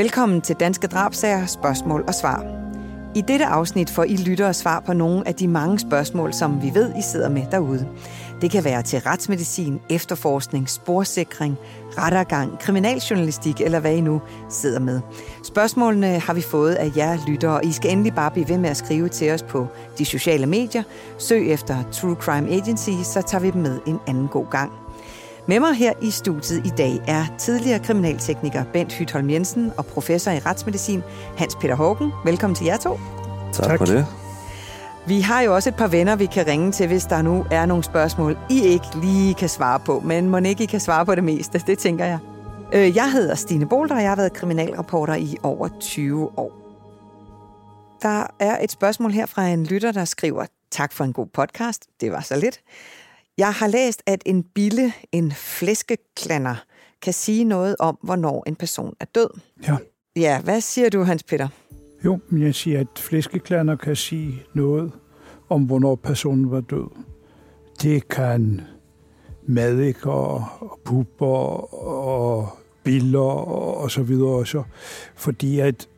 Velkommen til Danske Drabsager, spørgsmål og svar. I dette afsnit får I lyttere svar på nogle af de mange spørgsmål, som vi ved, I sidder med derude. Det kan være til retsmedicin, efterforskning, sporsikring, rettergang, kriminaljournalistik eller hvad I nu sidder med. Spørgsmålene har vi fået af jer lyttere, og I skal endelig bare blive ved med at skrive til os på de sociale medier. Søg efter True Crime Agency, så tager vi dem med en anden god gang. Med mig her i studiet i dag er tidligere kriminaltekniker Bent Hytholm Jensen og professor i retsmedicin Hans Peter Hågen. Velkommen til jer to. Tak, tak for det. Vi har jo også et par venner, vi kan ringe til, hvis der nu er nogle spørgsmål, I ikke lige kan svare på. Men må ikke I kan svare på det meste, det tænker jeg. Øh, jeg hedder Stine Bolter, og jeg har været kriminalreporter i over 20 år. Der er et spørgsmål her fra en lytter, der skriver, tak for en god podcast, det var så lidt. Jeg har læst, at en bille, en flæskeklander, kan sige noget om, hvornår en person er død. Ja. Ja, hvad siger du, Hans Peter? Jo, jeg siger, at flæskeklander kan sige noget om, hvornår personen var død. Det kan madikker og pupper og biller og så videre også. Fordi at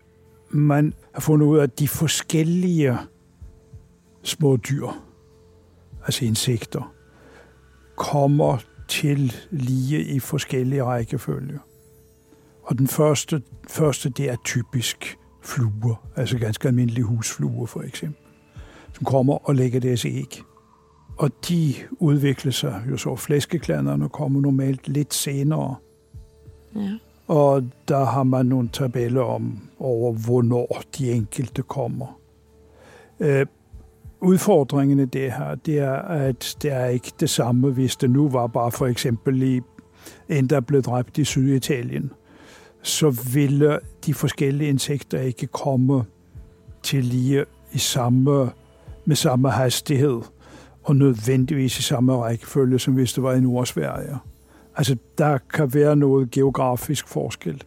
man har fundet ud af, at de forskellige små dyr, altså insekter, kommer til lige i forskellige rækkefølge. Og den første, første det er typisk fluer, altså ganske almindelige husfluer for eksempel, som kommer og lægger deres æg. Og de udvikler sig jo så. Flæskeklanderne kommer normalt lidt senere. Ja. Og der har man nogle tabeller om, over hvornår de enkelte kommer. Øh, udfordringen i det her, det er, at det er ikke det samme, hvis det nu var bare for eksempel i en, der blev dræbt i Syditalien. Så ville de forskellige insekter ikke komme til lige i samme, med samme hastighed og nødvendigvis i samme rækkefølge, som hvis det var i Nordsverige. Altså, der kan være noget geografisk forskel,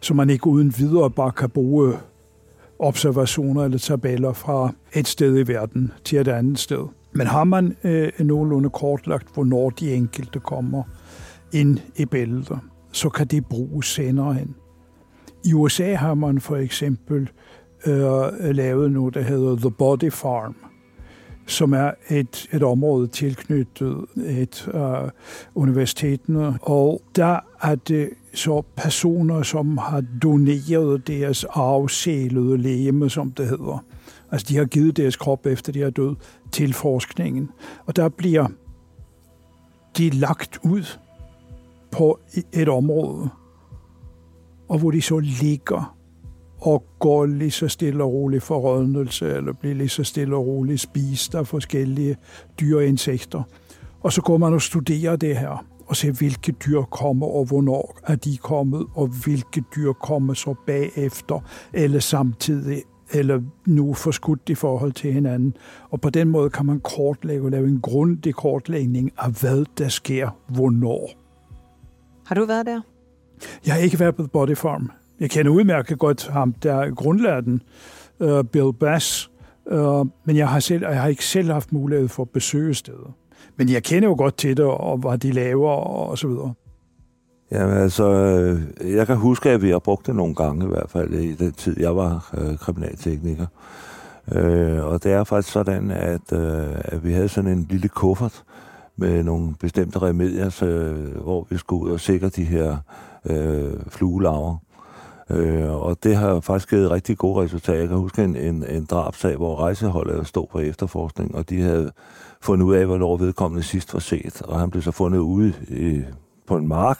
som man ikke uden videre bare kan bruge observationer eller tabeller fra et sted i verden til et andet sted. Men har man øh, nogenlunde kortlagt, hvornår de enkelte kommer ind i bælter, så kan det bruges senere hen. I USA har man for eksempel øh, lavet noget, der hedder The Body Farm, som er et, et område tilknyttet et øh, uh, universiteterne, og der er det så personer, som har doneret deres afsælede læme, som det hedder. Altså de har givet deres krop efter de er død til forskningen. Og der bliver de lagt ud på et område, og hvor de så ligger og går lige så stille og roligt for rådnelse, eller bliver lige så stille og roligt spist af forskellige dyr og insekter. Og så går man og studerer det her, og ser, hvilke dyr kommer, og hvornår er de kommet, og hvilke dyr kommer så bagefter, eller samtidig, eller nu forskudt i forhold til hinanden. Og på den måde kan man kortlægge og lave en grundig kortlægning af, hvad der sker, hvornår. Har du været der? Jeg har ikke været på Body Farm. Jeg kender udmærket godt ham, der grundlagde den, uh, Bill Bass, uh, men jeg har, selv, jeg har ikke selv haft mulighed for at besøge stedet. Men jeg kender jo godt til det, og hvad de laver, og så videre. Jamen altså, øh, jeg kan huske, at vi har brugt det nogle gange i hvert fald i den tid, jeg var øh, kriminaltekniker. Øh, og det er faktisk sådan, at, øh, at vi havde sådan en lille kuffert med nogle bestemte remedier, så, hvor vi skulle ud og sikre de her øh, fluelaver. Øh, og det har faktisk givet rigtig gode resultater. Jeg kan huske en, en, en drabsag, hvor rejseholdet stod på efterforskning, og de havde fundet ud af, hvornår vedkommende sidst var set. Og han blev så fundet ude i, på en mark,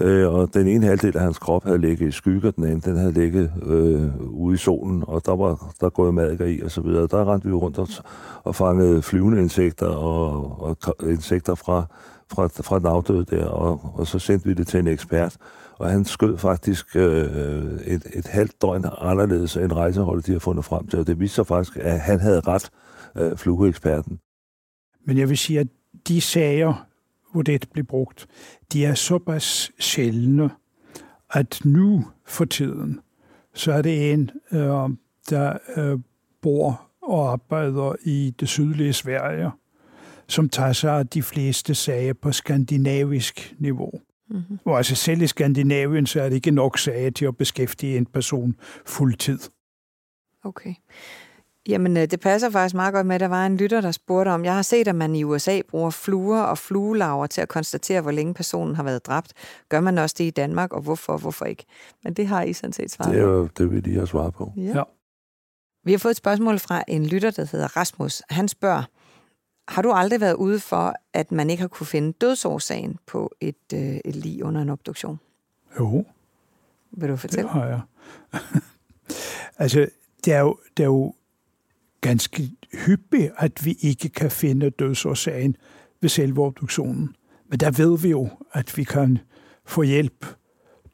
øh, og den ene halvdel af hans krop havde ligget i skygge, og den anden den havde ligget øh, ude i solen, og der var der gået madker i og så videre. Der rendte vi rundt og, og fangede flyvende insekter og, og insekter fra, fra, fra den afdøde der, og, og så sendte vi det til en ekspert, og han skød faktisk øh, et, et halvt døgn anderledes end rejseholdet, de har fundet frem til, og det viste sig faktisk, at han havde ret, øh, flueeksperten. Men jeg vil sige, at de sager, hvor det blev brugt, de er såpass sjældne, at nu for tiden, så er det en, øh, der øh, bor og arbejder i det sydlige Sverige, som tager sig af de fleste sager på skandinavisk niveau. Mm-hmm. Og altså selv i Skandinavien, så er det ikke nok sager til at beskæftige en person fuldtid. Okay. Jamen, øh, det passer faktisk meget godt med, at der var en lytter, der spurgte om, jeg har set, at man i USA bruger fluer og fluelaver til at konstatere, hvor længe personen har været dræbt. Gør man også det i Danmark, og hvorfor hvorfor ikke? Men det har I sådan set svaret Det er jo det, vi lige har svaret på. Ja. ja. Vi har fået et spørgsmål fra en lytter, der hedder Rasmus. Han spørger, har du aldrig været ude for, at man ikke har kunne finde dødsårsagen på et, øh, et lig under en obduktion? Jo. Vil du fortælle? Det har jeg. altså, det er, jo, det er jo ganske hyppigt, at vi ikke kan finde dødsårsagen ved selve obduktionen. Men der ved vi jo, at vi kan få hjælp,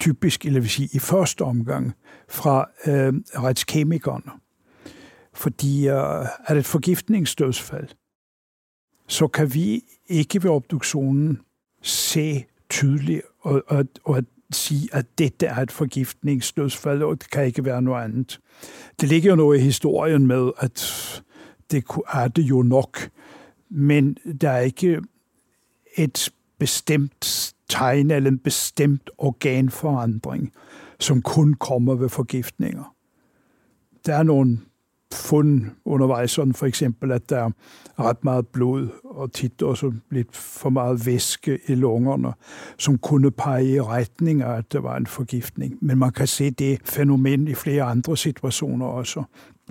typisk, eller vil sige i første omgang, fra øh, retskemikerne. Fordi øh, er det et forgiftningsdødsfald, så kan vi ikke ved obduktionen se tydeligt og, og, og sige, at dette er et forgiftningsdødsfald, og det kan ikke være noget andet. Det ligger jo noget i historien med, at det er det jo nok, men der er ikke et bestemt tegn eller en bestemt organforandring, som kun kommer ved forgiftninger. Der er nogle fund undervejs, sådan for eksempel, at der er ret meget blod, og tit også lidt for meget væske i lungerne, som kunne pege i retning af, at der var en forgiftning. Men man kan se det fænomen i flere andre situationer også.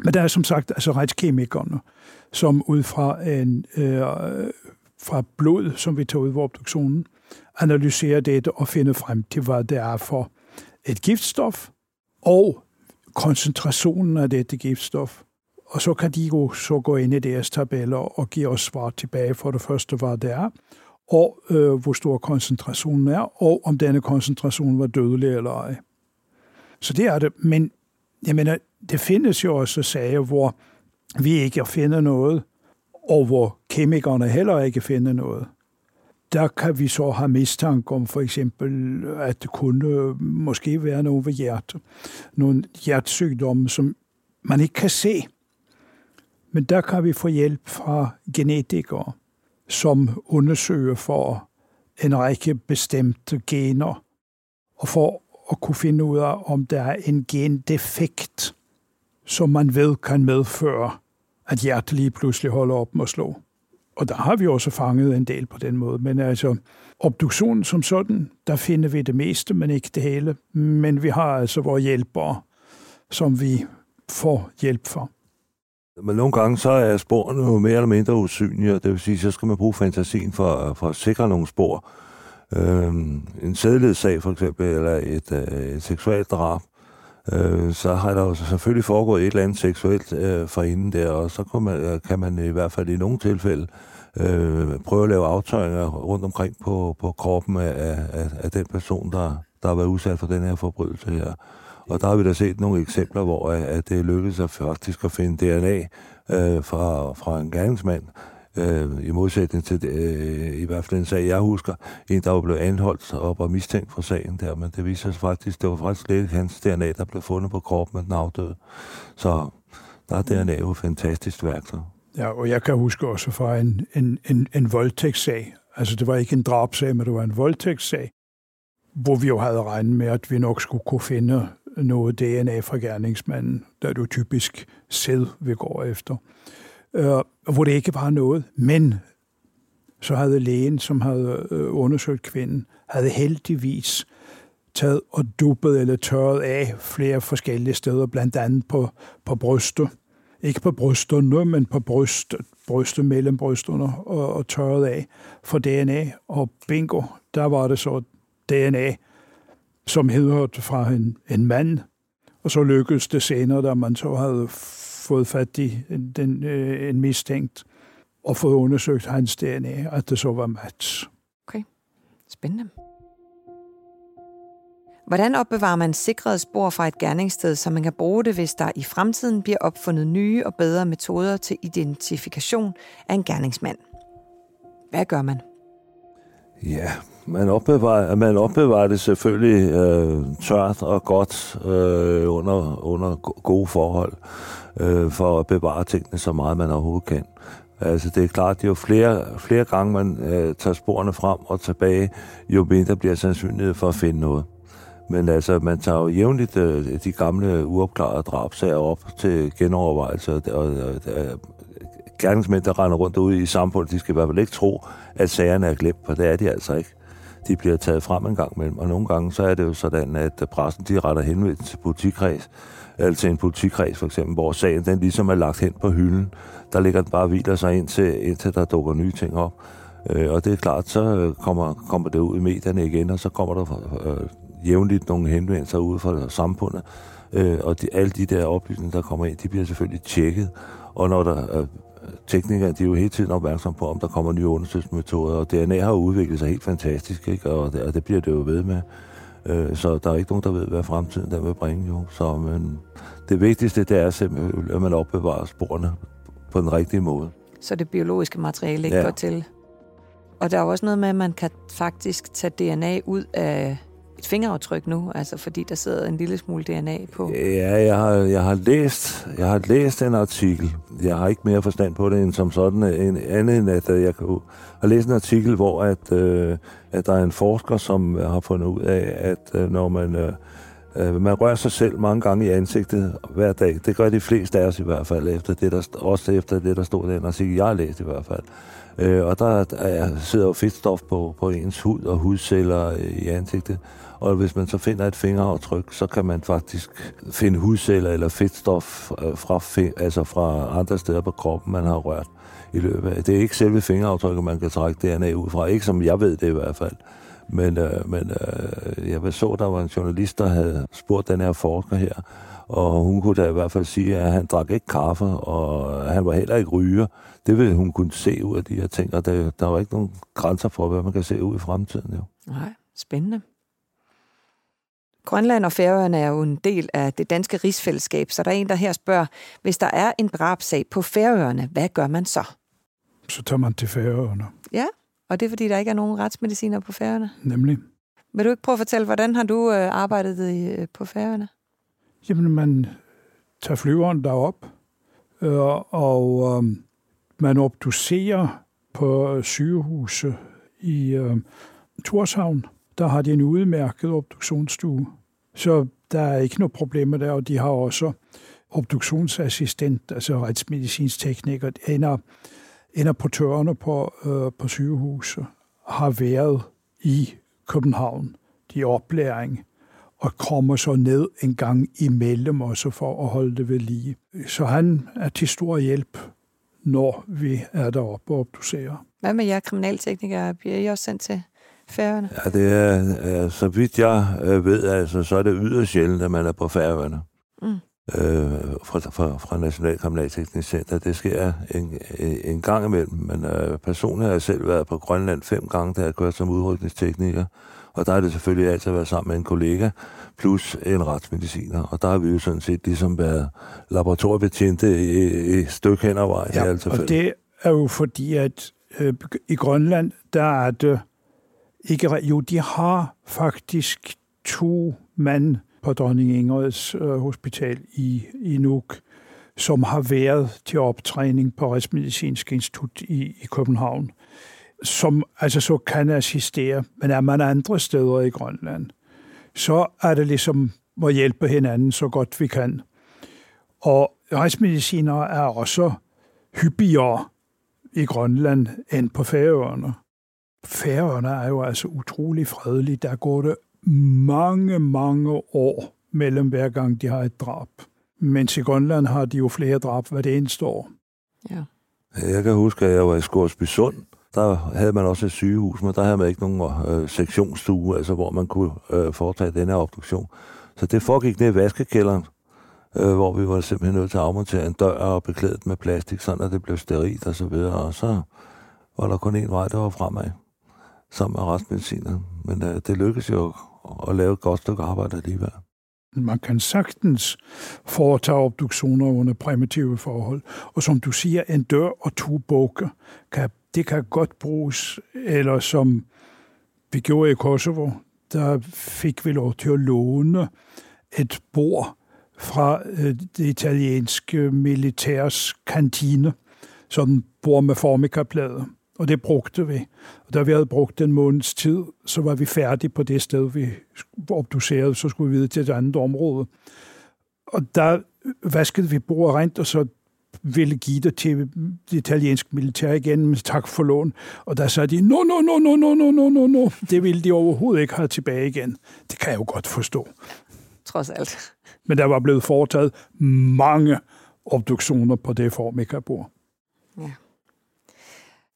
Men der er som sagt altså retskemikerne, som ud fra, en, øh, fra blod, som vi tager ud ved obduktionen, analyserer det og finder frem til, hvad det er for et giftstof, og koncentrationen af dette giftstof og så kan de jo så gå ind i deres tabeller og give os svar tilbage for det første, hvad det er, og øh, hvor stor koncentrationen er, og om denne koncentration var dødelig eller ej. Så det er det. Men jeg mener, det findes jo også sager, hvor vi ikke finder noget, og hvor kemikerne heller ikke finder noget. Der kan vi så have mistanke om for eksempel, at det kunne øh, måske være noget ved hjertet. Nogle hjertesygdomme, som man ikke kan se, men der kan vi få hjælp fra genetikere, som undersøger for en række bestemte gener, og for at kunne finde ud af, om der er en gendefekt, som man ved kan medføre, at hjertet lige pludselig holder op med at slå. Og der har vi også fanget en del på den måde. Men altså, obduktionen som sådan, der finder vi det meste, men ikke det hele. Men vi har altså vores hjælpere, som vi får hjælp for. Men nogle gange så er sporene jo mere eller mindre usynlige, og det vil sige, så skal man bruge fantasien for, for at sikre nogle spor. Øhm, en sædelighedssag for eksempel, eller et, øh, et seksuelt drab, øh, så har der jo selvfølgelig foregået et eller andet seksuelt øh, forinden der, og så kan man, øh, kan man i hvert fald i nogle tilfælde øh, prøve at lave aftøjninger rundt omkring på, på kroppen af, af, af den person, der, der har været udsat for den her forbrydelse her. Og der har vi da set nogle eksempler, hvor øh, at det lykkedes at faktisk at finde DNA øh, fra, fra en gerningsmand, øh, i modsætning til øh, i hvert fald en sag, jeg husker, en, der var blevet anholdt og var mistænkt for sagen der, men det viser sig faktisk, det var faktisk lidt hans DNA, der blev fundet på kroppen med den afdøde. Så der er DNA jo et fantastisk værktøj. Ja, og jeg kan huske også fra en, en, en, en voldtægtssag, altså det var ikke en drabsag, men det var en voldtægtssag, hvor vi jo havde regnet med, at vi nok skulle kunne finde noget DNA fra gerningsmanden, der du typisk sæd, vil gå efter. Øh, hvor det ikke var noget, men så havde lægen, som havde øh, undersøgt kvinden, havde heldigvis taget og duppet eller tørret af flere forskellige steder, blandt andet på, på brystet. Ikke på brysterne, men på bryst, brystet mellem brysterne og, og tørret af for DNA. Og bingo, der var det så DNA, som hedder fra en, en mand, og så lykkedes det senere, da man så havde fået fat i den, øh, en mistænkt og fået undersøgt hans DNA, at det så var Mats. Okay, spændende. Hvordan opbevarer man sikrede spor fra et gerningssted, så man kan bruge det, hvis der i fremtiden bliver opfundet nye og bedre metoder til identifikation af en gerningsmand? Hvad gør man? Ja, man opbevarer, man opbevarer det selvfølgelig øh, tørt og godt øh, under, under gode forhold øh, for at bevare tingene så meget, man overhovedet kan. Altså det er klart, at jo flere, flere gange man øh, tager sporene frem og tilbage, jo mindre bliver sandsynlighed for at finde noget. Men altså, man tager jo jævnligt øh, de gamle uopklarede drabsager op til genovervejelse, og, og, og gerningsmænd, der render rundt ude i samfundet, de skal i hvert fald ikke tro, at sagerne er glemt, for det er de altså ikke. De bliver taget frem en gang imellem, og nogle gange så er det jo sådan, at pressen de retter henvendt til politikreds, altså en politikreds for eksempel, hvor sagen den ligesom er lagt hen på hylden. Der ligger den bare og hviler sig indtil, indtil der dukker nye ting op. Øh, og det er klart, så øh, kommer, kommer det ud i medierne igen, og så kommer der øh, jævnligt nogle henvendelser ud fra samfundet. Øh, og de, alle de der oplysninger, der kommer ind, de bliver selvfølgelig tjekket. Og når der øh, teknikere, de er jo hele tiden opmærksomme på, om der kommer nye undersøgelsesmetoder, og DNA har udviklet sig helt fantastisk, ikke? Og, det, og det bliver det jo ved med. Øh, så der er ikke nogen, der ved, hvad fremtiden der vil bringe jo. Så men det vigtigste, det er simpelthen, at man opbevarer sporene på den rigtige måde. Så det biologiske materiale ikke ja. går til. Og der er også noget med, at man kan faktisk tage DNA ud af et fingeraftryk nu, altså fordi der sidder en lille smule DNA på. Ja, jeg har, jeg har, læst, jeg har læst en artikel. Jeg har ikke mere forstand på det end som sådan, en, andet end at øh, jeg har læst en artikel, hvor at, øh, at der er en forsker, som har fundet ud af, at øh, når man, øh, øh, man rører sig selv mange gange i ansigtet hver dag, det gør de fleste af os i hvert fald, efter det, der, også efter det, der stod i den artikel, jeg har læst i hvert fald. Øh, og der der sidder jo fedtstof på, på ens hud og hudceller i ansigtet. Og hvis man så finder et fingeraftryk, så kan man faktisk finde hudceller eller fedtstof øh, fra, altså fra andre steder på kroppen, man har rørt i løbet af. Det er ikke selve fingeraftrykket, man kan trække DNA ud fra. Ikke som jeg ved det i hvert fald. Men, øh, men øh, jeg så, der var en journalist, der havde spurgt den her forsker her, og hun kunne da i hvert fald sige, at han drak ikke kaffe, og han var heller ikke ryger. Det ville hun kunne se ud af de her ting, og der, der var ikke nogen grænser for, hvad man kan se ud i fremtiden. Jo. Nej, spændende. Grønland og Færøerne er jo en del af det danske rigsfællesskab, så der er en, der her spørger, hvis der er en drabsag på Færøerne, hvad gør man så? Så tager man til Færøerne. Ja, og det er fordi, der ikke er nogen retsmediciner på Færøerne? Nemlig. Vil du ikke prøve at fortælle, hvordan har du øh, arbejdet i, øh, på Færøerne? Jamen, man tager flyveren derop, øh, og øh, man obducerer på sygehuse i øh, Torshavn. Der har de en udmærket obduktionsstue. Så der er ikke noget problemer der, og de har også obduktionsassistent, altså retsmedicinsk tekniker. ender, ender på tørrene på, øh, på sygehuset har været i København. De oplæring og kommer så ned en gang imellem også for at holde det ved lige. Så han er til stor hjælp, når vi er deroppe og obducerer. Hvad med jer kriminalteknikere? Bliver I også sendt til Færøerne? Ja, det er, så vidt jeg øh, ved, altså, så er det yderst sjældent, at man er på Færøerne. Mm. Øh, fra, fra, fra National Kriminalteknisk Center. Det sker en, en gang imellem, men øh, personligt har jeg selv været på Grønland fem gange, da jeg kørt som udrykningstekniker. Og der er det selvfølgelig altid været sammen med en kollega, plus en retsmediciner. Og der har vi jo sådan set ligesom været laboratoriebetjente i, i stykke hen ad vejen. Ja, og det er jo fordi, at øh, i Grønland, der er det ikke... Jo, de har faktisk to mand på Dronning Ingrids øh, Hospital i, i Nuuk, som har været til optræning på Retsmedicinsk Institut i, i København, som altså så kan assistere. Men er man andre steder i Grønland, så er det ligesom at hjælpe hinanden så godt vi kan. Og retsmediciner er også hyppigere i Grønland end på Færøerne. Færøerne er jo altså utrolig fredelige. Der går det mange, mange år mellem hver gang de har et drab. Mens i Grønland har de jo flere drab det eneste år. Ja. Jeg kan huske, at jeg var i Skorsby Sund. Der havde man også et sygehus, men der havde man ikke nogen øh, sektionsstue, altså hvor man kunne øh, foretage den her obduktion. Så det foregik ned i vaskekælderen, øh, hvor vi var simpelthen nødt til at afmontere en dør og beklædet med plastik, sådan at det blev sterilt og så videre. Og så var der kun en vej, der var fremad, sammen med retsmediciner. Men øh, det lykkedes jo at lave et godt stykke arbejde alligevel. Man kan sagtens foretage obduktioner under primitive forhold. Og som du siger, en dør og to bukker, kan, det kan godt bruges. Eller som vi gjorde i Kosovo, der fik vi lov til at låne et bord fra øh, det italienske militærs kantine, sådan bord med formikaplade, og det brugte vi. Og da vi havde brugt en måneds tid, så var vi færdige på det sted, vi obducerede, så skulle vi videre til et andet område. Og der vaskede vi bordet rent, og så ville give det til det italienske militær igen, med tak for lån. Og der sagde de, no, no, no, no, no, no, no, no, no. Det ville de overhovedet ikke have tilbage igen. Det kan jeg jo godt forstå. Trods alt. Men der var blevet foretaget mange obduktioner på det formikabord. Ja.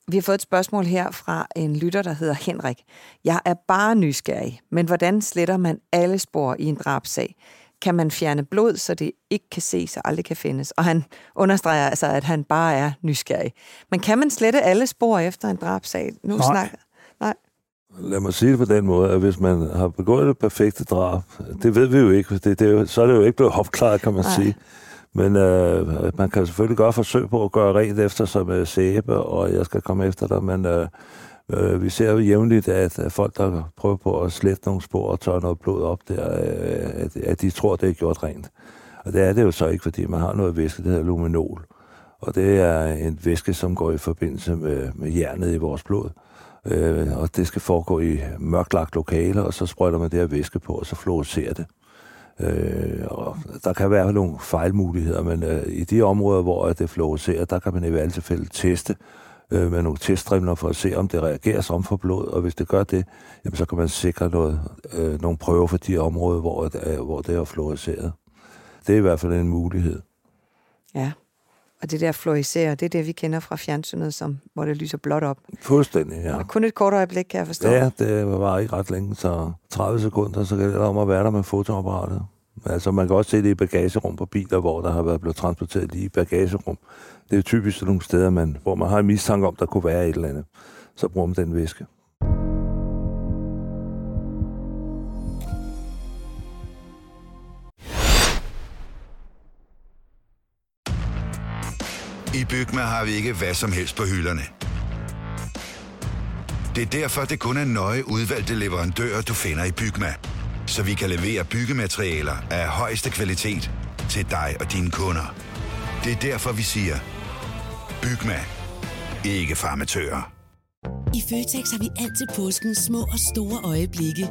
Vi har fået et spørgsmål her fra en lytter, der hedder Henrik. Jeg er bare nysgerrig, men hvordan sletter man alle spor i en drabsag? Kan man fjerne blod, så det ikke kan ses og aldrig kan findes? Og han understreger altså, at han bare er nysgerrig. Men kan man slette alle spor efter en drabsag? Nu Nej. Snakker... Nej. Lad mig sige det på den måde, at hvis man har begået det perfekte drab, det ved vi jo ikke, det, det er jo, så er det jo ikke blevet opklaret, kan man Nej. sige. Men øh, man kan selvfølgelig godt forsøge på at gøre rent efter sig med øh, sæbe, og jeg skal komme efter dig, men øh, øh, vi ser jo jævnligt, at, folk, der prøver på at slette nogle spor og tørre noget blod op der, øh, at, at de tror, det er gjort rent. Og det er det jo så ikke, fordi man har noget væske, der hedder luminol. Og det er en væske, som går i forbindelse med, med hjernet i vores blod. Øh, og det skal foregå i mørklagt lokaler, og så sprøjter man det her væske på, og så fluorescerer det. Øh, og der kan være nogle fejlmuligheder, men øh, i de områder, hvor det fluorescerer, der kan man i hvert tilfælde teste øh, med nogle teststrimler for at se, om det reagerer som for blod, og hvis det gør det, jamen, så kan man sikre noget, øh, nogle prøver for de områder, hvor, øh, hvor det er fluoresceret. Det er i hvert fald en mulighed. Ja, og det der fluorescerer, det er det, vi kender fra fjernsynet, som, hvor det lyser blåt op. Fuldstændig, ja. Og kun et kort øjeblik, kan jeg forstå. Ja, det var ikke ret længe, så 30 sekunder, så kan det om at være der med fotoapparatet. Altså, man kan også se det i bagagerum på biler, hvor der har været blevet transporteret lige i bagagerum. Det er typisk sådan nogle steder, man, hvor man har en mistanke om, der kunne være et eller andet. Så bruger man den væske. I Bygma har vi ikke hvad som helst på hylderne. Det er derfor, det kun er nøje udvalgte leverandører, du finder i Bygma. Så vi kan levere byggematerialer af højeste kvalitet til dig og dine kunder. Det er derfor, vi siger, Bygma. Ikke farmatører. I Føtex har vi altid påsken små og store øjeblikke.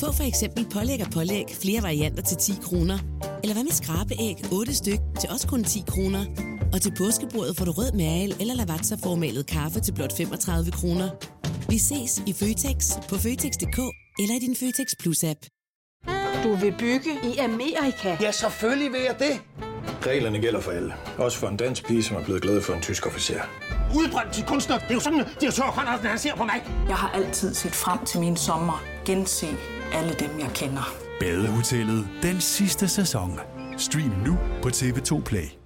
Få for eksempel pålæg og pålæg flere varianter til 10 kroner. Eller hvad med skrabeæg 8 styk til også kun 10 kroner. Og til påskebordet får du rød mal eller lavatserformalet kaffe til blot 35 kroner. Vi ses i Føtex på Føtex.dk eller i din Føtex Plus-app. Du vil bygge i Amerika? Ja, selvfølgelig vil jeg det. Reglerne gælder for alle. Også for en dansk pige, som er blevet glad for en tysk officer. Udbrændt til kunstner. Det er jo sådan, at de har tørt, han ser på mig. Jeg har altid set frem til min sommer. Gense alle dem, jeg kender. Badehotellet den sidste sæson. Stream nu på TV2 Play.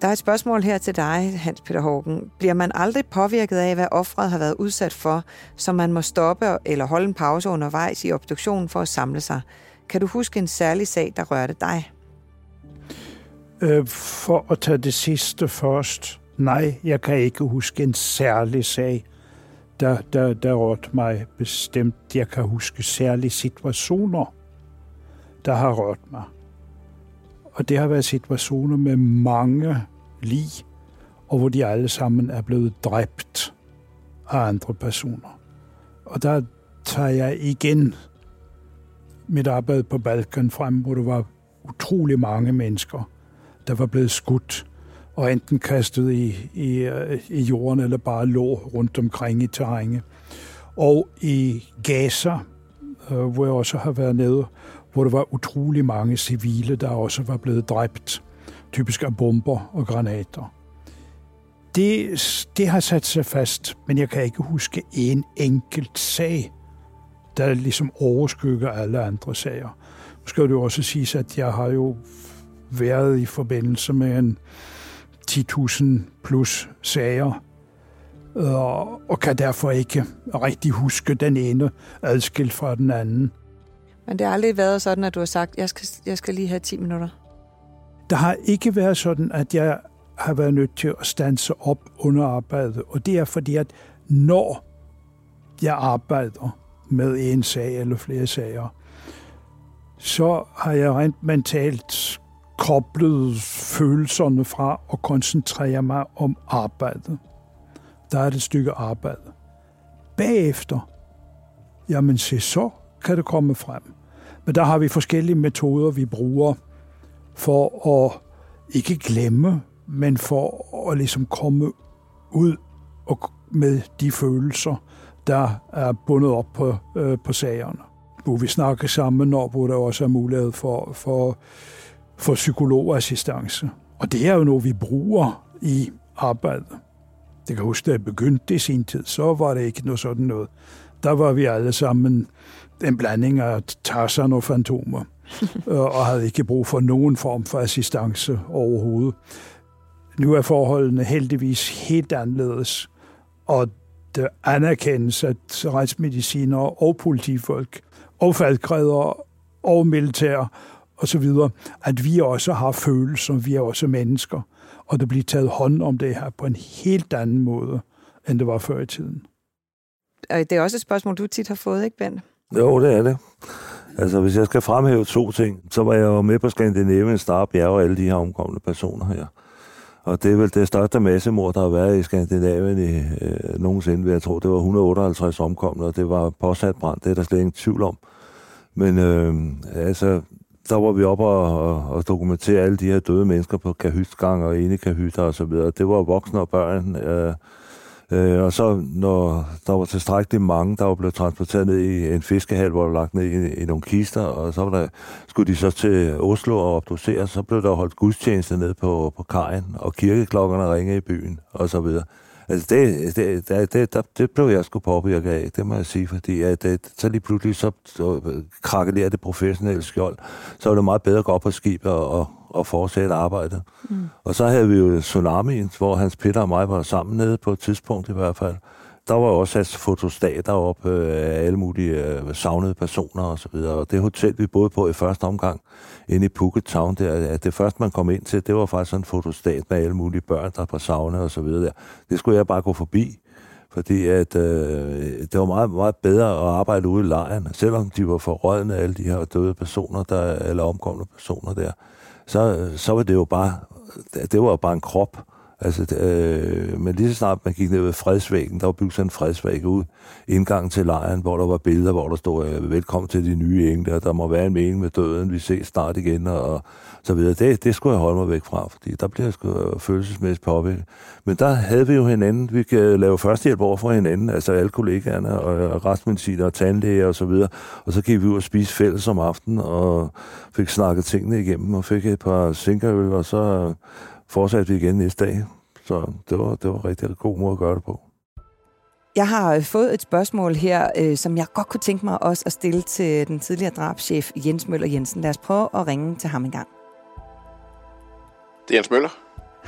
Der er et spørgsmål her til dig, Hans Peter Hågen. Bliver man aldrig påvirket af, hvad offret har været udsat for, så man må stoppe eller holde en pause undervejs i obduktionen for at samle sig? Kan du huske en særlig sag, der rørte dig? Øh, for at tage det sidste først. Nej, jeg kan ikke huske en særlig sag, der, der, der rørte mig bestemt. Jeg kan huske særlige situationer, der har rørt mig. Og det har været situationer med mange lig, og hvor de alle sammen er blevet dræbt af andre personer. Og der tager jeg igen mit arbejde på Balkan frem, hvor der var utrolig mange mennesker, der var blevet skudt og enten kastet i, i, øh, i jorden eller bare lå rundt omkring i terrænet. Og i Gaza, øh, hvor jeg også har været nede, hvor der var utrolig mange civile, der også var blevet dræbt, typisk af bomber og granater. Det, det har sat sig fast, men jeg kan ikke huske en enkelt sag, der ligesom overskygger alle andre sager. Nu skal det jo også siges, at jeg har jo været i forbindelse med en 10.000 plus sager, og, og kan derfor ikke rigtig huske den ene adskilt fra den anden. Men det har aldrig været sådan, at du har sagt, jeg skal, jeg skal lige have 10 minutter? Der har ikke været sådan, at jeg har været nødt til at stanse op under arbejdet. Og det er fordi, at når jeg arbejder med en sag eller flere sager, så har jeg rent mentalt koblet følelserne fra og koncentrerer mig om arbejdet. Der er det et stykke arbejde. Bagefter, jamen se så, kan det komme frem. Men der har vi forskellige metoder, vi bruger for at ikke glemme, men for at ligesom komme ud og med de følelser, der er bundet op på, øh, på sagerne. Hvor vi snakker sammen, og hvor der også er mulighed for, for, for psykologassistance. Og det er jo noget, vi bruger i arbejdet. Det kan huske, da jeg begyndte i sin tid, så var det ikke noget sådan noget. Der var vi alle sammen en blanding af Tarzan og fantomer, og havde ikke brug for nogen form for assistance overhovedet. Nu er forholdene heldigvis helt anderledes, og det anerkendes, at retsmedicinere og politifolk og faldgrædere og militær og så videre, at vi også har følelser, vi er også mennesker, og der bliver taget hånd om det her på en helt anden måde, end det var før i tiden. Og det er også et spørgsmål, du tit har fået, ikke Ben? Jo, det er det. Altså, hvis jeg skal fremhæve to ting, så var jeg jo med på Skandinavien Star Bjerg og alle de her omkomne personer her. Og det er vel det største massemord, der har været i Skandinavien i, øh, nogensinde, vil jeg tro. Det var 158 omkomne, og det var påsat brand. Det er der slet ingen tvivl om. Men øh, altså, der var vi oppe og, og, og dokumentere alle de her døde mennesker på kahytgang og ene kahytter og så videre. Det var voksne og børn. Øh, øh, og så, når der var tilstrækkeligt mange, der var blevet transporteret ned i en fiskehal, hvor der lagt ned i, i nogle kister, og så var der, skulle de så til Oslo og obducere, så blev der holdt gudstjeneste ned på, på kajen, og kirkeklokkerne ringede i byen, og så videre. Altså, det, det, det, det, der, det blev jeg sgu påvirket af, det må jeg sige, fordi at, det, så lige pludselig så, så krakkelerer det professionelle skjold. Så var det meget bedre at gå op på skib og, og, og fortsætte arbejdet. Mm. Og så havde vi jo tsunamien, hvor Hans Peter og mig var sammen nede på et tidspunkt i hvert fald. Der var også sat fotostater op øh, af alle mulige øh, savnede personer og så videre. Og det hotel, vi boede på i første omgang, inde i Phuket Town, der, at det første, man kom ind til, det var faktisk sådan en fotostat med alle mulige børn, der var savnet og så videre. Der. Det skulle jeg bare gå forbi, fordi at, øh, det var meget, meget bedre at arbejde ude i lejren, selvom de var forrådne, alle de her døde personer, der, eller omkomne personer der. Så, så var det jo bare, det var bare en krop, Altså, øh, men lige så snart man gik ned ved fredsvæggen, der var bygget sådan en fredsvæg ud, indgang til lejren, hvor der var billeder, hvor der stod, øh, velkommen til de nye engle, der må være en mening med døden, vi ses snart igen, og så videre. Det, det skulle jeg holde mig væk fra, fordi der bliver jeg sgu øh, følelsesmæssigt påvirket. Men der havde vi jo hinanden, vi kan lave førstehjælp over for hinanden, altså alle kollegaerne, og retsmediciner og tandlæger og så videre, og så gik vi ud og spise fælles om aftenen, og fik snakket tingene igennem, og fik et par sinkerøl, og så fortsatte vi igen næste dag. Så det var, det var rigtig god måde at gøre det på. Jeg har øh, fået et spørgsmål her, øh, som jeg godt kunne tænke mig også at stille til den tidligere drabschef Jens Møller Jensen. Lad os prøve at ringe til ham en gang. Det er Jens Møller.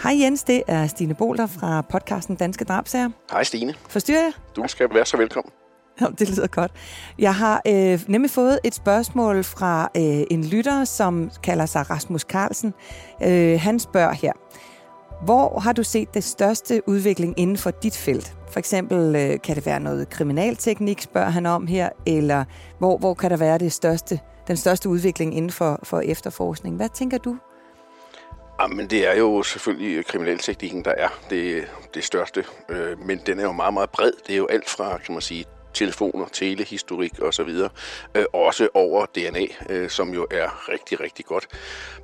Hej Jens, det er Stine Bolter fra podcasten Danske Drabsager. Hej Stine. Forstyrrer jeg? Du skal være så velkommen. Ja, det lyder godt. Jeg har øh, nemlig fået et spørgsmål fra øh, en lytter, som kalder sig Rasmus Carlsen. Øh, han spørger her. Hvor har du set det største udvikling inden for dit felt? For eksempel øh, kan det være noget kriminalteknik, spørger han om her, eller hvor, hvor kan der være det største, den største udvikling inden for, for efterforskning? Hvad tænker du? Ah, Jamen, det er jo selvfølgelig kriminalteknikken, der er det, det største, øh, men den er jo meget, meget bred. Det er jo alt fra, kan man sige, telefoner, telehistorik osv. Øh, også over DNA, øh, som jo er rigtig, rigtig godt.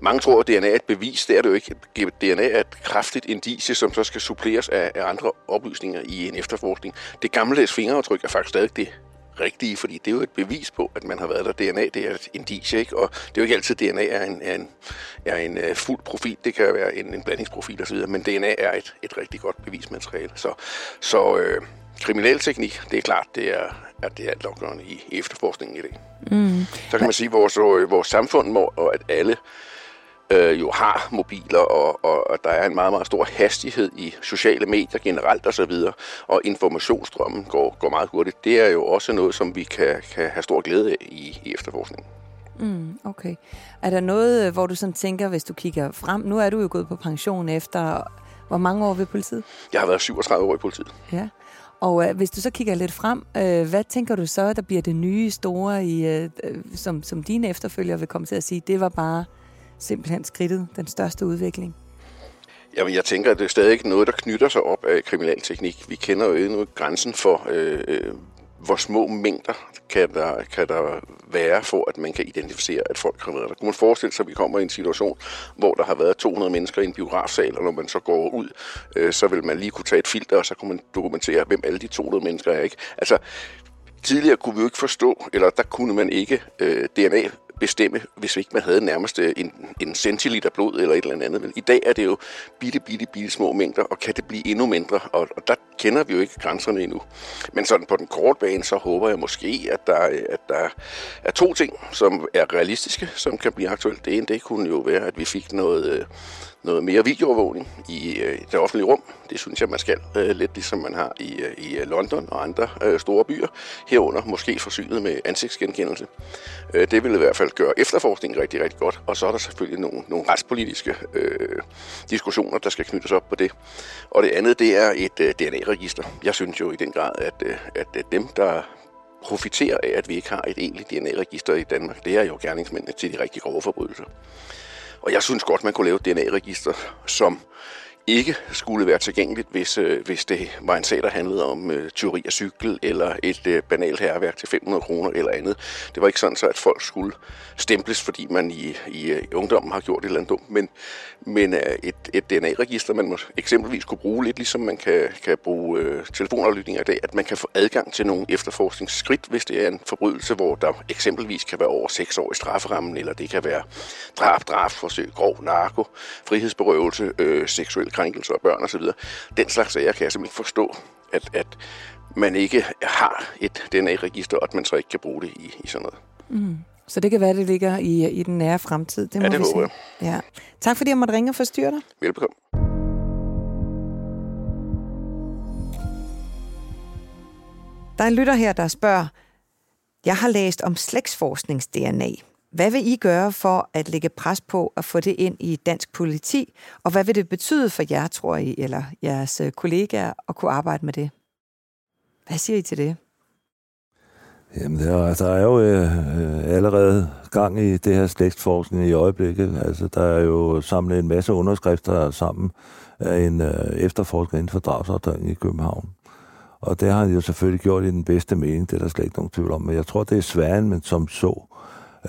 Mange tror, at DNA er et bevis. Det er det jo ikke. DNA er et kraftigt indicie, som så skal suppleres af, af andre oplysninger i en efterforskning. Det gammeldags fingeraftryk er faktisk stadig det rigtige, fordi det er jo et bevis på, at man har været der. DNA, det er et indicie, ikke? og det er jo ikke altid, DNA er en, er en, er en uh, fuld profil. Det kan være en, en blandingsprofil osv., men DNA er et, et rigtig godt bevismateriale. Så, så øh, kriminalteknik, det er klart, det er, at det er altafgørende i, i efterforskningen i dag. Mm. Så kan man sige, at vores, øh, vores samfund må, og at alle øh, jo har mobiler, og, og, og der er en meget, meget stor hastighed i sociale medier generelt osv., og, så og informationsstrømmen går, går meget hurtigt. Det er jo også noget, som vi kan, kan have stor glæde af i, i efterforskningen. Mm, okay. Er der noget, øh, hvor du sådan tænker, hvis du kigger frem, nu er du jo gået på pension efter, hvor mange år ved politiet? Jeg har været 37 år i politiet. Ja. Og øh, hvis du så kigger lidt frem, øh, hvad tænker du så, der bliver det nye store, i, øh, øh, som, som dine efterfølgere vil komme til at sige, det var bare simpelthen skridtet, den største udvikling? Jamen, jeg tænker, at det er stadig noget, der knytter sig op af kriminalteknik. Vi kender jo endnu grænsen for, øh, øh hvor små mængder kan der, kan der være for, at man kan identificere, at folk har været der. Kunne man forestille sig, at vi kommer i en situation, hvor der har været 200 mennesker i en biografsal, og når man så går ud, øh, så vil man lige kunne tage et filter, og så kunne man dokumentere, hvem alle de 200 mennesker er. Ikke? Altså, tidligere kunne vi jo ikke forstå, eller der kunne man ikke øh, DNA bestemme, hvis ikke man havde nærmest øh, en, en centiliter blod eller et eller andet. Men i dag er det jo bitte, bitte, bitte små mængder, og kan det blive endnu mindre, og, og der kender vi jo ikke grænserne endnu. Men sådan på den korte bane, så håber jeg måske, at der, at der er to ting, som er realistiske, som kan blive aktuelt. Det ene, det kunne jo være, at vi fik noget, øh, noget mere videoovervågning i øh, det offentlige rum. Det synes jeg, man skal. Øh, lidt ligesom man har i, øh, i øh, London og andre øh, store byer. Herunder måske forsynet med ansigtsgenkendelse. Øh, det vil i hvert fald gøre efterforskningen rigtig, rigtig godt. Og så er der selvfølgelig nogle, nogle retspolitiske øh, diskussioner, der skal knyttes op på det. Og det andet, det er et øh, DNA-register. Jeg synes jo i den grad, at, øh, at øh, dem, der profiterer af, at vi ikke har et egentligt DNA-register i Danmark, det er jo gerningsmændene til de rigtig grove forbrydelser. Og jeg synes godt, man kunne lave et DNA-register, som ikke skulle være tilgængeligt, hvis, øh, hvis det var en sag, der handlede om øh, teori af cykel eller et øh, banalt herværk til 500 kroner eller andet. Det var ikke sådan, så at folk skulle stemples, fordi man i, i, øh, ungdommen har gjort et eller andet dumt, men, men øh, et, et DNA-register, man må eksempelvis kunne bruge lidt, ligesom man kan, kan bruge øh, telefonaflytninger i dag, at man kan få adgang til nogle efterforskningsskridt, hvis det er en forbrydelse, hvor der eksempelvis kan være over 6 år i strafferammen, eller det kan være drab, drab, forsøg, grov narko, frihedsberøvelse, øh, seksuel krænkelser af børn osv. Den slags sager kan jeg simpelthen ikke forstå, at, at man ikke har et DNA-register, og at man så ikke kan bruge det i, i sådan noget. Mm. Så det kan være, det ligger i, i den nære fremtid. Det må ja, det vi håber jeg. Ja. Tak fordi jeg måtte ringe og forstyrre dig. Velbekomme. Der er en lytter her, der spørger, jeg har læst om slægtsforsknings-DNA. Hvad vil I gøre for at lægge pres på at få det ind i dansk politi? Og hvad vil det betyde for jer, tror I, eller jeres øh, kollegaer, at kunne arbejde med det? Hvad siger I til det? Jamen, der, er, der er jo øh, øh, allerede gang i det her slægtsforskning i øjeblikket. Altså, der er jo samlet en masse underskrifter sammen af en øh, efterforsker inden for drabsafdelingen i København. Og det har han jo selvfølgelig gjort i den bedste mening, det er der slet ikke nogen tvivl om. Men jeg tror, det er sværere, men som så.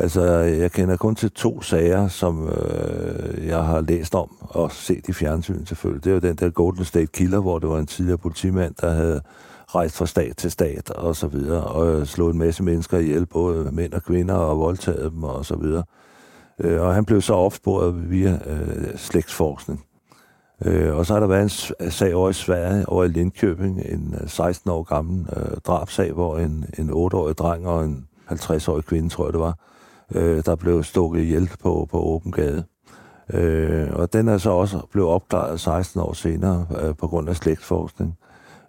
Altså, jeg kender kun til to sager, som øh, jeg har læst om og set i fjernsynet selvfølgelig. Det er jo den der Golden State Killer, hvor det var en tidligere politimand, der havde rejst fra stat til stat og så videre, og øh, slået en masse mennesker ihjel, både mænd og kvinder, og voldtaget dem og så videre. Øh, og han blev så opsporet via øh, slægtsforskning. Øh, og så har der været en sag over i Sverige, over i Lindkøbing, en øh, 16 år gammel øh, drabsag, hvor en, en 8-årig dreng og en 50-årig kvinde, tror jeg det var, øh, der blev stukket ihjel på, på åben gade. Øh, og den er så også blevet opklaret 16 år senere øh, på grund af slægtsforskning.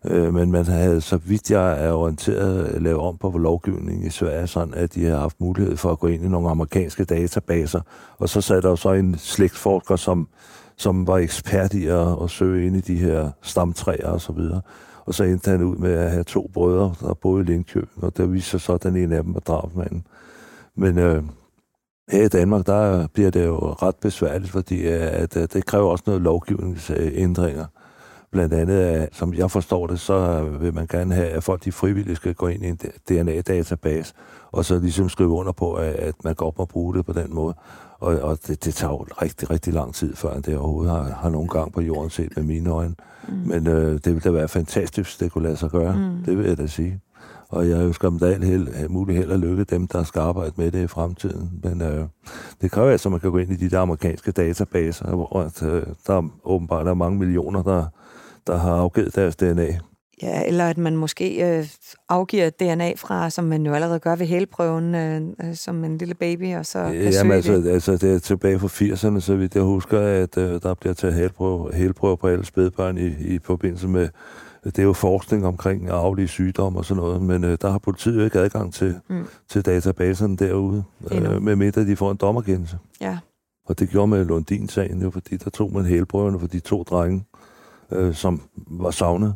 Øh, men man havde, så vidt jeg er orienteret, lavet om på lovgivningen i Sverige, sådan at de har haft mulighed for at gå ind i nogle amerikanske databaser. Og så sad der så en slægtsforsker, som, som var ekspert i at, at søge ind i de her stamtræer og så videre. Og så endte han ud med at have to brødre, der boede i Lindkøbing, og der viser sig så, at den ene af dem var drabmanden. Men øh, her i Danmark, der bliver det jo ret besværligt, fordi øh, at, at øh, det kræver også noget lovgivningsændringer. Blandt andet, som jeg forstår det, så vil man gerne have, at folk de frivillige skal gå ind i en DNA-database, og så ligesom skrive under på, at man godt må bruge det på den måde. Og, og det, det tager jo rigtig, rigtig lang tid, før det overhovedet har, har nogen gang på jorden set med mine øjne. Mm. Men øh, det ville da være fantastisk, hvis det kunne lade sig gøre. Mm. Det vil jeg da sige. Og jeg ønsker dem da held, muligt held og lykke dem, der skal arbejde med det i fremtiden. Men øh, det kræver altså, at man kan gå ind i de der amerikanske databaser, hvor at, øh, der er åbenbart er mange millioner, der, der har afgivet deres DNA. Ja, eller at man måske øh, afgiver DNA fra, som man jo allerede gør ved hælprøven, øh, øh, som en lille baby, og så kan Jamen søge altså, det. altså, det er tilbage fra 80'erne, så vidt jeg husker, at øh, der bliver taget hælprøver, hælprøver på alle spædbørn i, i forbindelse med, det er jo forskning omkring arvelige sygdomme og sådan noget, men øh, der har politiet jo ikke adgang til, Mm. til databaserne derude, øh, med mindre de får en dommerkendelse. Ja. Og det gjorde med Lundin-sagen jo, fordi der tog man hælprøverne for de to drenge, øh, som var savnet.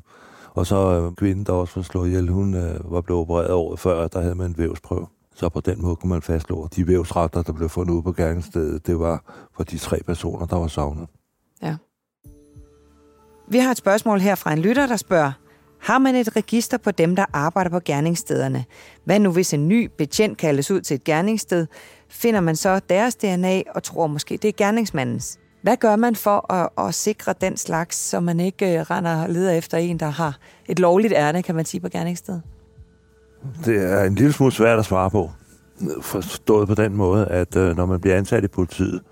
Og så øh, kvinden, der også var slået ihjel, hun øh, var blevet opereret året før, der havde man en vævsprøve. Så på den måde kunne man fastslå, at de vævsretter, der blev fundet ude på gerningsstedet, det var for de tre personer, der var savnet. Vi har et spørgsmål her fra en lytter, der spørger, har man et register på dem, der arbejder på gerningsstederne? Hvad nu, hvis en ny betjent kaldes ud til et gerningssted? Finder man så deres DNA og tror måske, det er gerningsmandens? Hvad gør man for at, at sikre den slags, så man ikke øh, render og leder efter en, der har et lovligt ærne, kan man sige, på gerningsstedet? Det er en lille smule svært at svare på. Forstået på den måde, at øh, når man bliver ansat i politiet,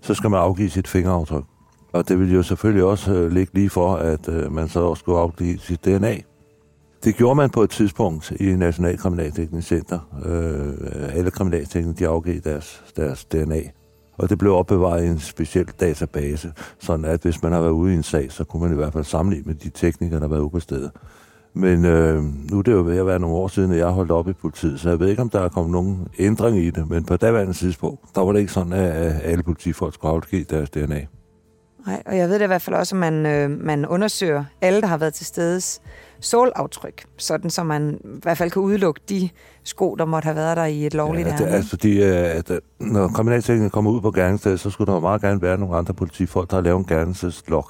så skal man afgive sit fingeraftryk. Og det ville jo selvfølgelig også øh, ligge lige for, at øh, man så også skulle afgive sit DNA. Det gjorde man på et tidspunkt i National Kriminalteknisk Center. Øh, alle kriminalteknikere de afgav deres, deres DNA. Og det blev opbevaret i en speciel database, sådan at hvis man har været ude i en sag, så kunne man i hvert fald sammenligne med de teknikere, der har været ude på stedet. Men øh, nu er det jo ved at være nogle år siden, at jeg holdt op i politiet, så jeg ved ikke, om der er kommet nogen ændring i det. Men på daværende tidspunkt, der var det ikke sådan, at alle politifolk skulle afgive deres DNA. Nej, og jeg ved det i hvert fald også, at man, øh, man undersøger alle, der har været til stedes sålaftryk, sådan så man i hvert fald kan udelukke de sko, der måtte have været der i et lovligt Ja, ærne. det er altså fordi, øh, at øh, når kriminalteknikere kommer ud på gerningsstedet, så skulle der meget gerne være nogle andre politifolk, der har lavet en gerningsstedslog.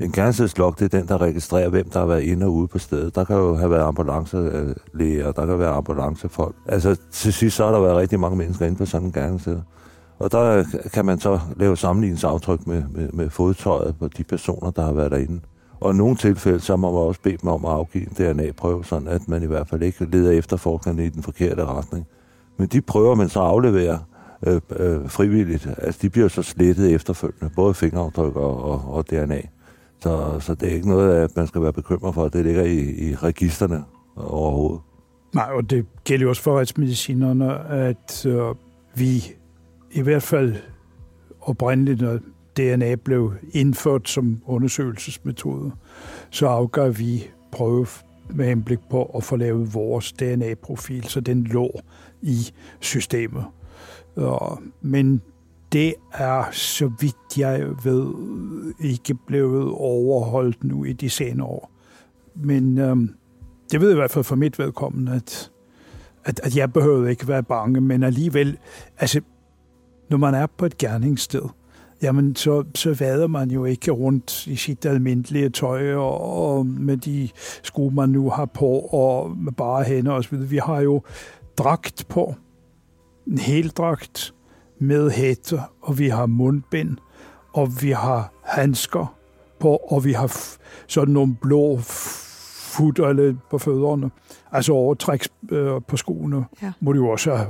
En gerningsstedslog, det er den, der registrerer, hvem der har været inde og ude på stedet. Der kan jo have været ambulancelæger, der kan være ambulancefolk. Altså til sidst, så har der været rigtig mange mennesker inde på sådan en gerningssted. Og der kan man så lave sammenligningsaftryk med, med, med fodtøjet på de personer, der har været derinde. Og i nogle tilfælde, så må man også bede dem om at afgive en DNA-prøve, sådan at man i hvert fald ikke leder efterforskerne i den forkerte retning. Men de prøver, man så afleverer øh, øh, frivilligt, altså de bliver så slettet efterfølgende, både fingeraftryk og, og, og DNA. Så, så det er ikke noget, at man skal være bekymret for, det ligger i, i registerne overhovedet. Nej, og det gælder jo også for retsmedicinerne, at øh, vi i hvert fald oprindeligt, når DNA blev indført som undersøgelsesmetode, så afgav vi prøve med henblik på at få lavet vores DNA-profil, så den lå i systemet. Men det er, så vidt jeg ved, ikke blevet overholdt nu i de senere år. Men øhm, det ved jeg i hvert fald for mit vedkommende, at, at, at jeg behøvede ikke være bange, men alligevel, altså, når man er på et gerningssted, jamen så, så vader man jo ikke rundt i sit almindelige tøj og, og med de sko, man nu har på, og med bare hænder videre. Vi har jo dragt på, en hel dragt med hætte, og vi har mundbind, og vi har handsker på, og vi har sådan nogle blå futter på fødderne, altså overtræk øh, på skoene, Ja. hvor det jo også er,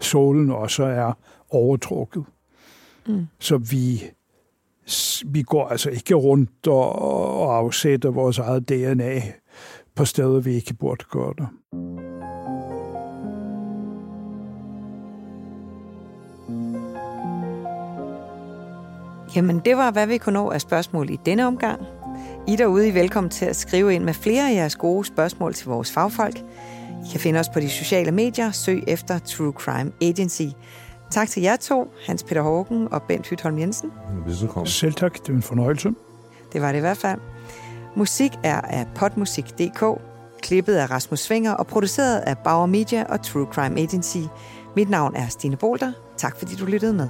sålen også er overtrukket. Mm. Så vi, vi går altså ikke rundt og, og afsætter vores eget DNA på steder, vi ikke burde gøre det. Jamen, det var, hvad vi kunne nå af spørgsmål i denne omgang. I derude er I velkommen til at skrive ind med flere af jeres gode spørgsmål til vores fagfolk. I kan finde os på de sociale medier. Søg efter True Crime Agency. Tak til jer to, Hans Peter Hågen og Bent Hytholm Jensen. Selv tak, det er en fornøjelse. Det var det i hvert fald. Musik er af potmusik.dk, klippet af Rasmus Svinger og produceret af Bauer Media og True Crime Agency. Mit navn er Stine Bolter. Tak fordi du lyttede med.